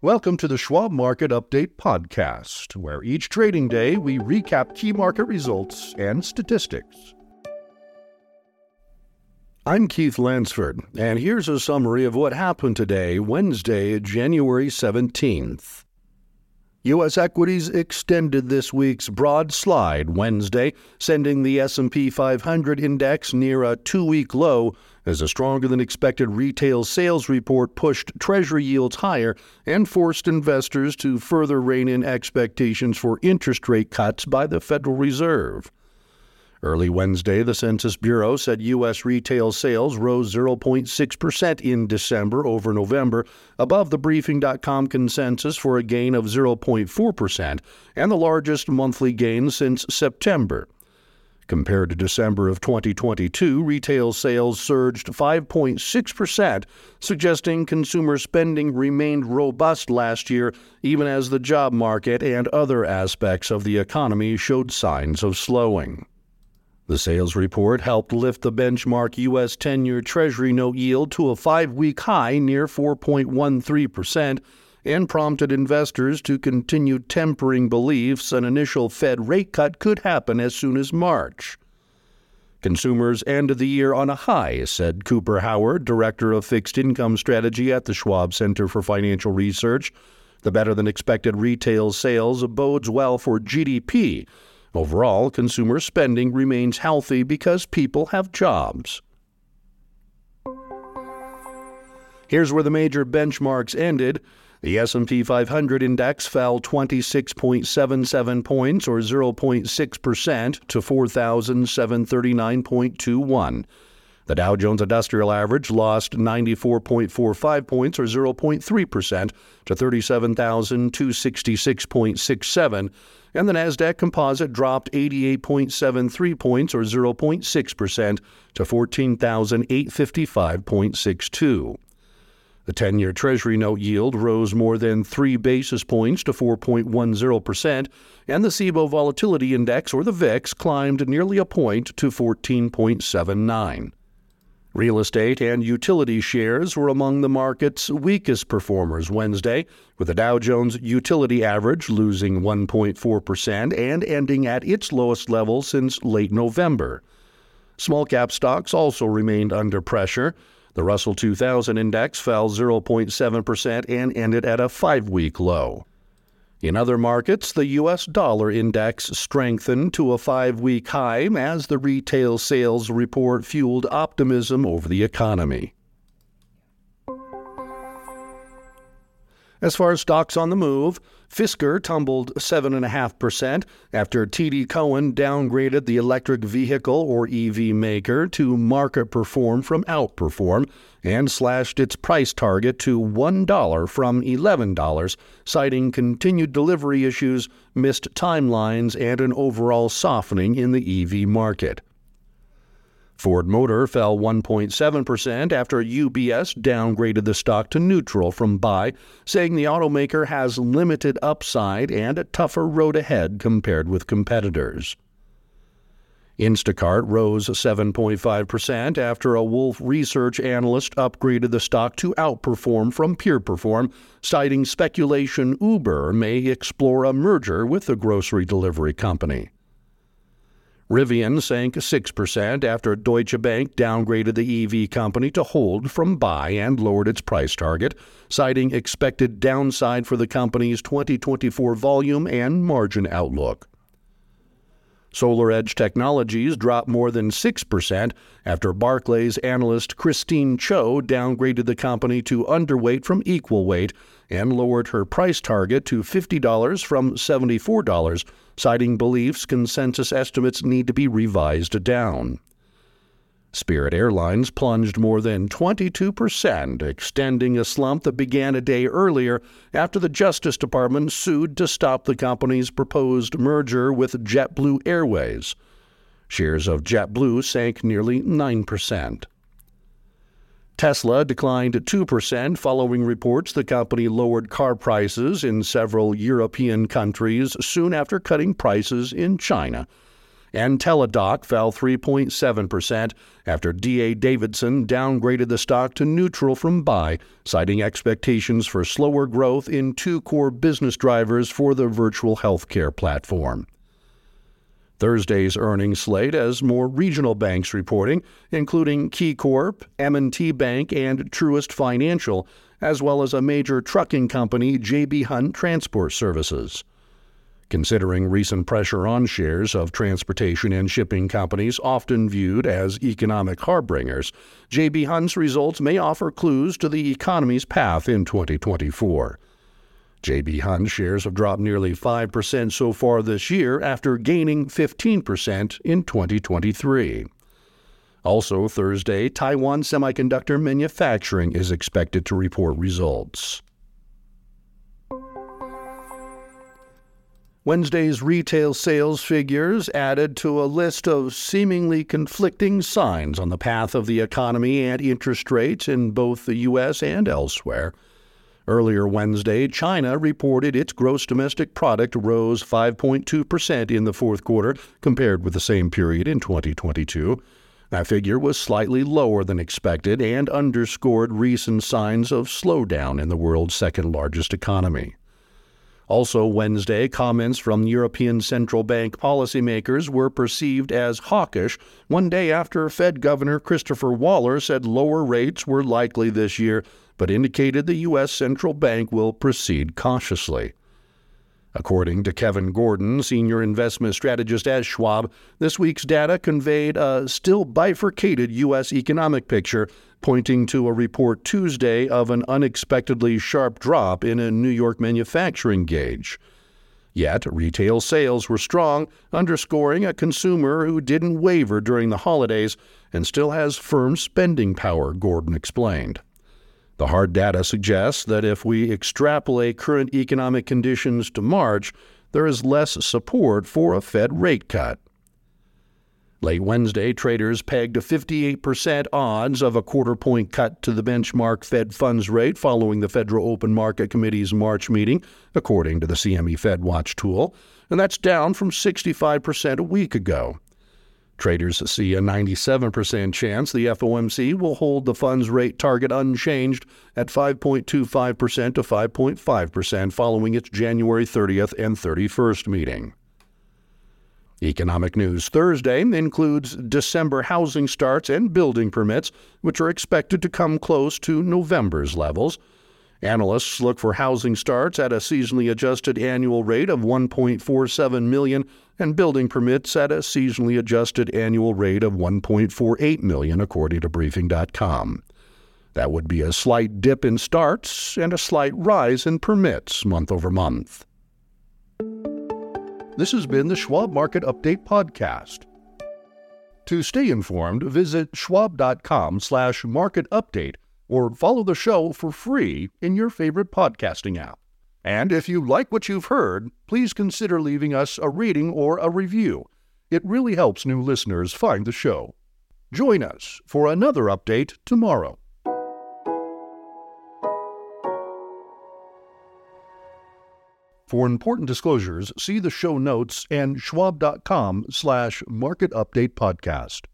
Welcome to the Schwab Market Update podcast, where each trading day we recap key market results and statistics. I'm Keith Lansford, and here's a summary of what happened today, Wednesday, January 17th. U.S. equities extended this week's broad slide Wednesday, sending the S&P 500 index near a two-week low as a stronger than expected retail sales report pushed treasury yields higher and forced investors to further rein in expectations for interest rate cuts by the Federal Reserve. Early Wednesday, the Census Bureau said U.S. retail sales rose 0.6% in December over November, above the Briefing.com consensus for a gain of 0.4% and the largest monthly gain since September. Compared to December of 2022, retail sales surged 5.6%, suggesting consumer spending remained robust last year, even as the job market and other aspects of the economy showed signs of slowing. The sales report helped lift the benchmark U.S. 10 year Treasury note yield to a five week high near 4.13% and prompted investors to continue tempering beliefs an initial Fed rate cut could happen as soon as March. Consumers ended the year on a high, said Cooper Howard, Director of Fixed Income Strategy at the Schwab Center for Financial Research. The better than expected retail sales bodes well for GDP Overall, consumer spending remains healthy because people have jobs. Here's where the major benchmarks ended. The S&P 500 index fell 26.77 points or 0.6% to 4739.21. The Dow Jones Industrial Average lost 94.45 points or 0.3% to 37,266.67, and the Nasdaq Composite dropped 88.73 points or 0.6% to 14,855.62. The 10 year Treasury note yield rose more than 3 basis points to 4.10%, and the CBOE Volatility Index, or the VIX, climbed nearly a point to 14.79. Real estate and utility shares were among the market's weakest performers Wednesday, with the Dow Jones Utility Average losing 1.4% and ending at its lowest level since late November. Small cap stocks also remained under pressure. The Russell 2000 index fell 0.7% and ended at a five week low. In other markets, the U.S. dollar index strengthened to a five week high as the retail sales report fueled optimism over the economy. As far as stocks on the move, Fisker tumbled 7.5% after TD Cowen downgraded the electric vehicle or EV maker to market perform from outperform and slashed its price target to $1 from $11, citing continued delivery issues, missed timelines, and an overall softening in the EV market. Ford Motor fell 1.7% after UBS downgraded the stock to neutral from buy, saying the automaker has limited upside and a tougher road ahead compared with competitors. Instacart rose 7.5% after a Wolfe Research analyst upgraded the stock to outperform from peer perform, citing speculation Uber may explore a merger with the grocery delivery company. Rivian sank 6% after Deutsche Bank downgraded the EV company to hold from buy and lowered its price target, citing expected downside for the company's 2024 volume and margin outlook. SolarEdge Technologies dropped more than 6% after Barclays analyst Christine Cho downgraded the company to underweight from equal weight and lowered her price target to $50 from $74 citing beliefs consensus estimates need to be revised down. Spirit Airlines plunged more than 22%, extending a slump that began a day earlier after the Justice Department sued to stop the company's proposed merger with JetBlue Airways. Shares of JetBlue sank nearly 9%. Tesla declined 2% following reports the company lowered car prices in several European countries soon after cutting prices in China. And Teladoc fell 3.7% after D.A. Davidson downgraded the stock to neutral from buy, citing expectations for slower growth in two core business drivers for the virtual healthcare platform. Thursday's earnings slate has more regional banks reporting, including KeyCorp, M&T Bank, and Truist Financial, as well as a major trucking company, J.B. Hunt Transport Services. Considering recent pressure on shares of transportation and shipping companies often viewed as economic harbingers, J.B. Hunt's results may offer clues to the economy's path in 2024. JB Hunt shares have dropped nearly 5% so far this year after gaining 15% in 2023. Also, Thursday, Taiwan Semiconductor Manufacturing is expected to report results. Wednesday's retail sales figures added to a list of seemingly conflicting signs on the path of the economy and interest rates in both the U.S. and elsewhere. Earlier Wednesday, China reported its gross domestic product rose 5.2% in the fourth quarter compared with the same period in 2022. That figure was slightly lower than expected and underscored recent signs of slowdown in the world's second largest economy. Also, Wednesday, comments from European Central Bank policymakers were perceived as hawkish one day after Fed Governor Christopher Waller said lower rates were likely this year but indicated the U.S. central bank will proceed cautiously. According to Kevin Gordon, senior investment strategist at Schwab, this week's data conveyed a still bifurcated U.S. economic picture, pointing to a report Tuesday of an unexpectedly sharp drop in a New York manufacturing gauge. Yet, retail sales were strong, underscoring a consumer who didn't waver during the holidays and still has firm spending power, Gordon explained. The hard data suggests that if we extrapolate current economic conditions to March, there is less support for a Fed rate cut. Late Wednesday, traders pegged a 58% odds of a quarter point cut to the benchmark Fed funds rate following the Federal Open Market Committee's March meeting, according to the CME Fed Watch tool, and that's down from 65% a week ago. Traders see a 97% chance the FOMC will hold the funds rate target unchanged at 5.25% to 5.5% following its January 30th and 31st meeting. Economic news Thursday includes December housing starts and building permits, which are expected to come close to November's levels. Analysts look for housing starts at a seasonally adjusted annual rate of 1.47 million and building permits at a seasonally adjusted annual rate of 1.48 million according to briefing.com. That would be a slight dip in starts and a slight rise in permits month over month. This has been the Schwab Market Update podcast. To stay informed, visit schwab.com/market update or follow the show for free in your favorite podcasting app. And if you like what you've heard, please consider leaving us a rating or a review. It really helps new listeners find the show. Join us for another update tomorrow. For important disclosures, see the show notes and schwab.com slash market update podcast.